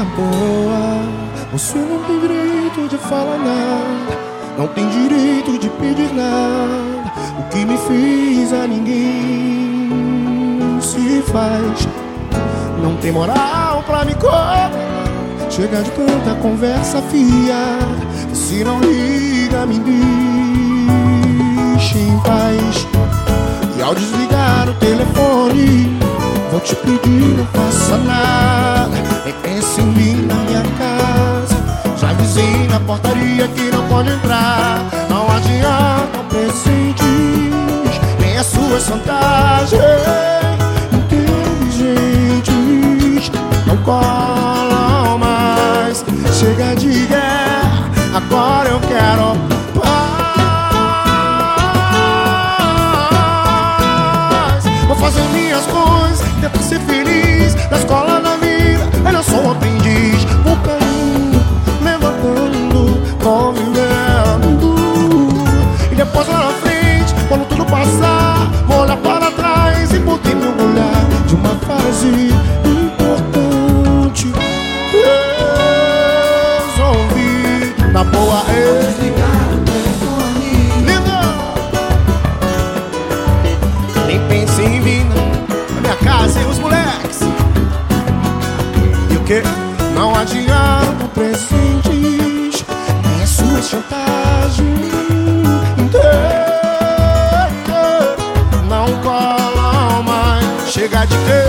boa. Você não tem direito de falar nada, não tem direito de pedir nada. O que me fez a ninguém se faz. Não tem moral pra me cobrar. Chega de tanta conversa fiada. Se não liga, me deixa em paz. E ao desligar o telefone, vou te pedir, não faça nada. Portaria que não pode entrar. Não adianta presentes, nem as suas vantagens. Inteligentes não colam mais. Chega de guerra, agora eu quero paz. Vou fazer minhas coisas, tentar ser Na frente, quando tudo passar, vou olhar para trás e poder me olhar de uma fase importante. Resolvi, na boa, Desligar o telefone. Linda! Nem pense em mim na minha casa e os moleques E o que? Não adianta presentes Nem as suas chantagens de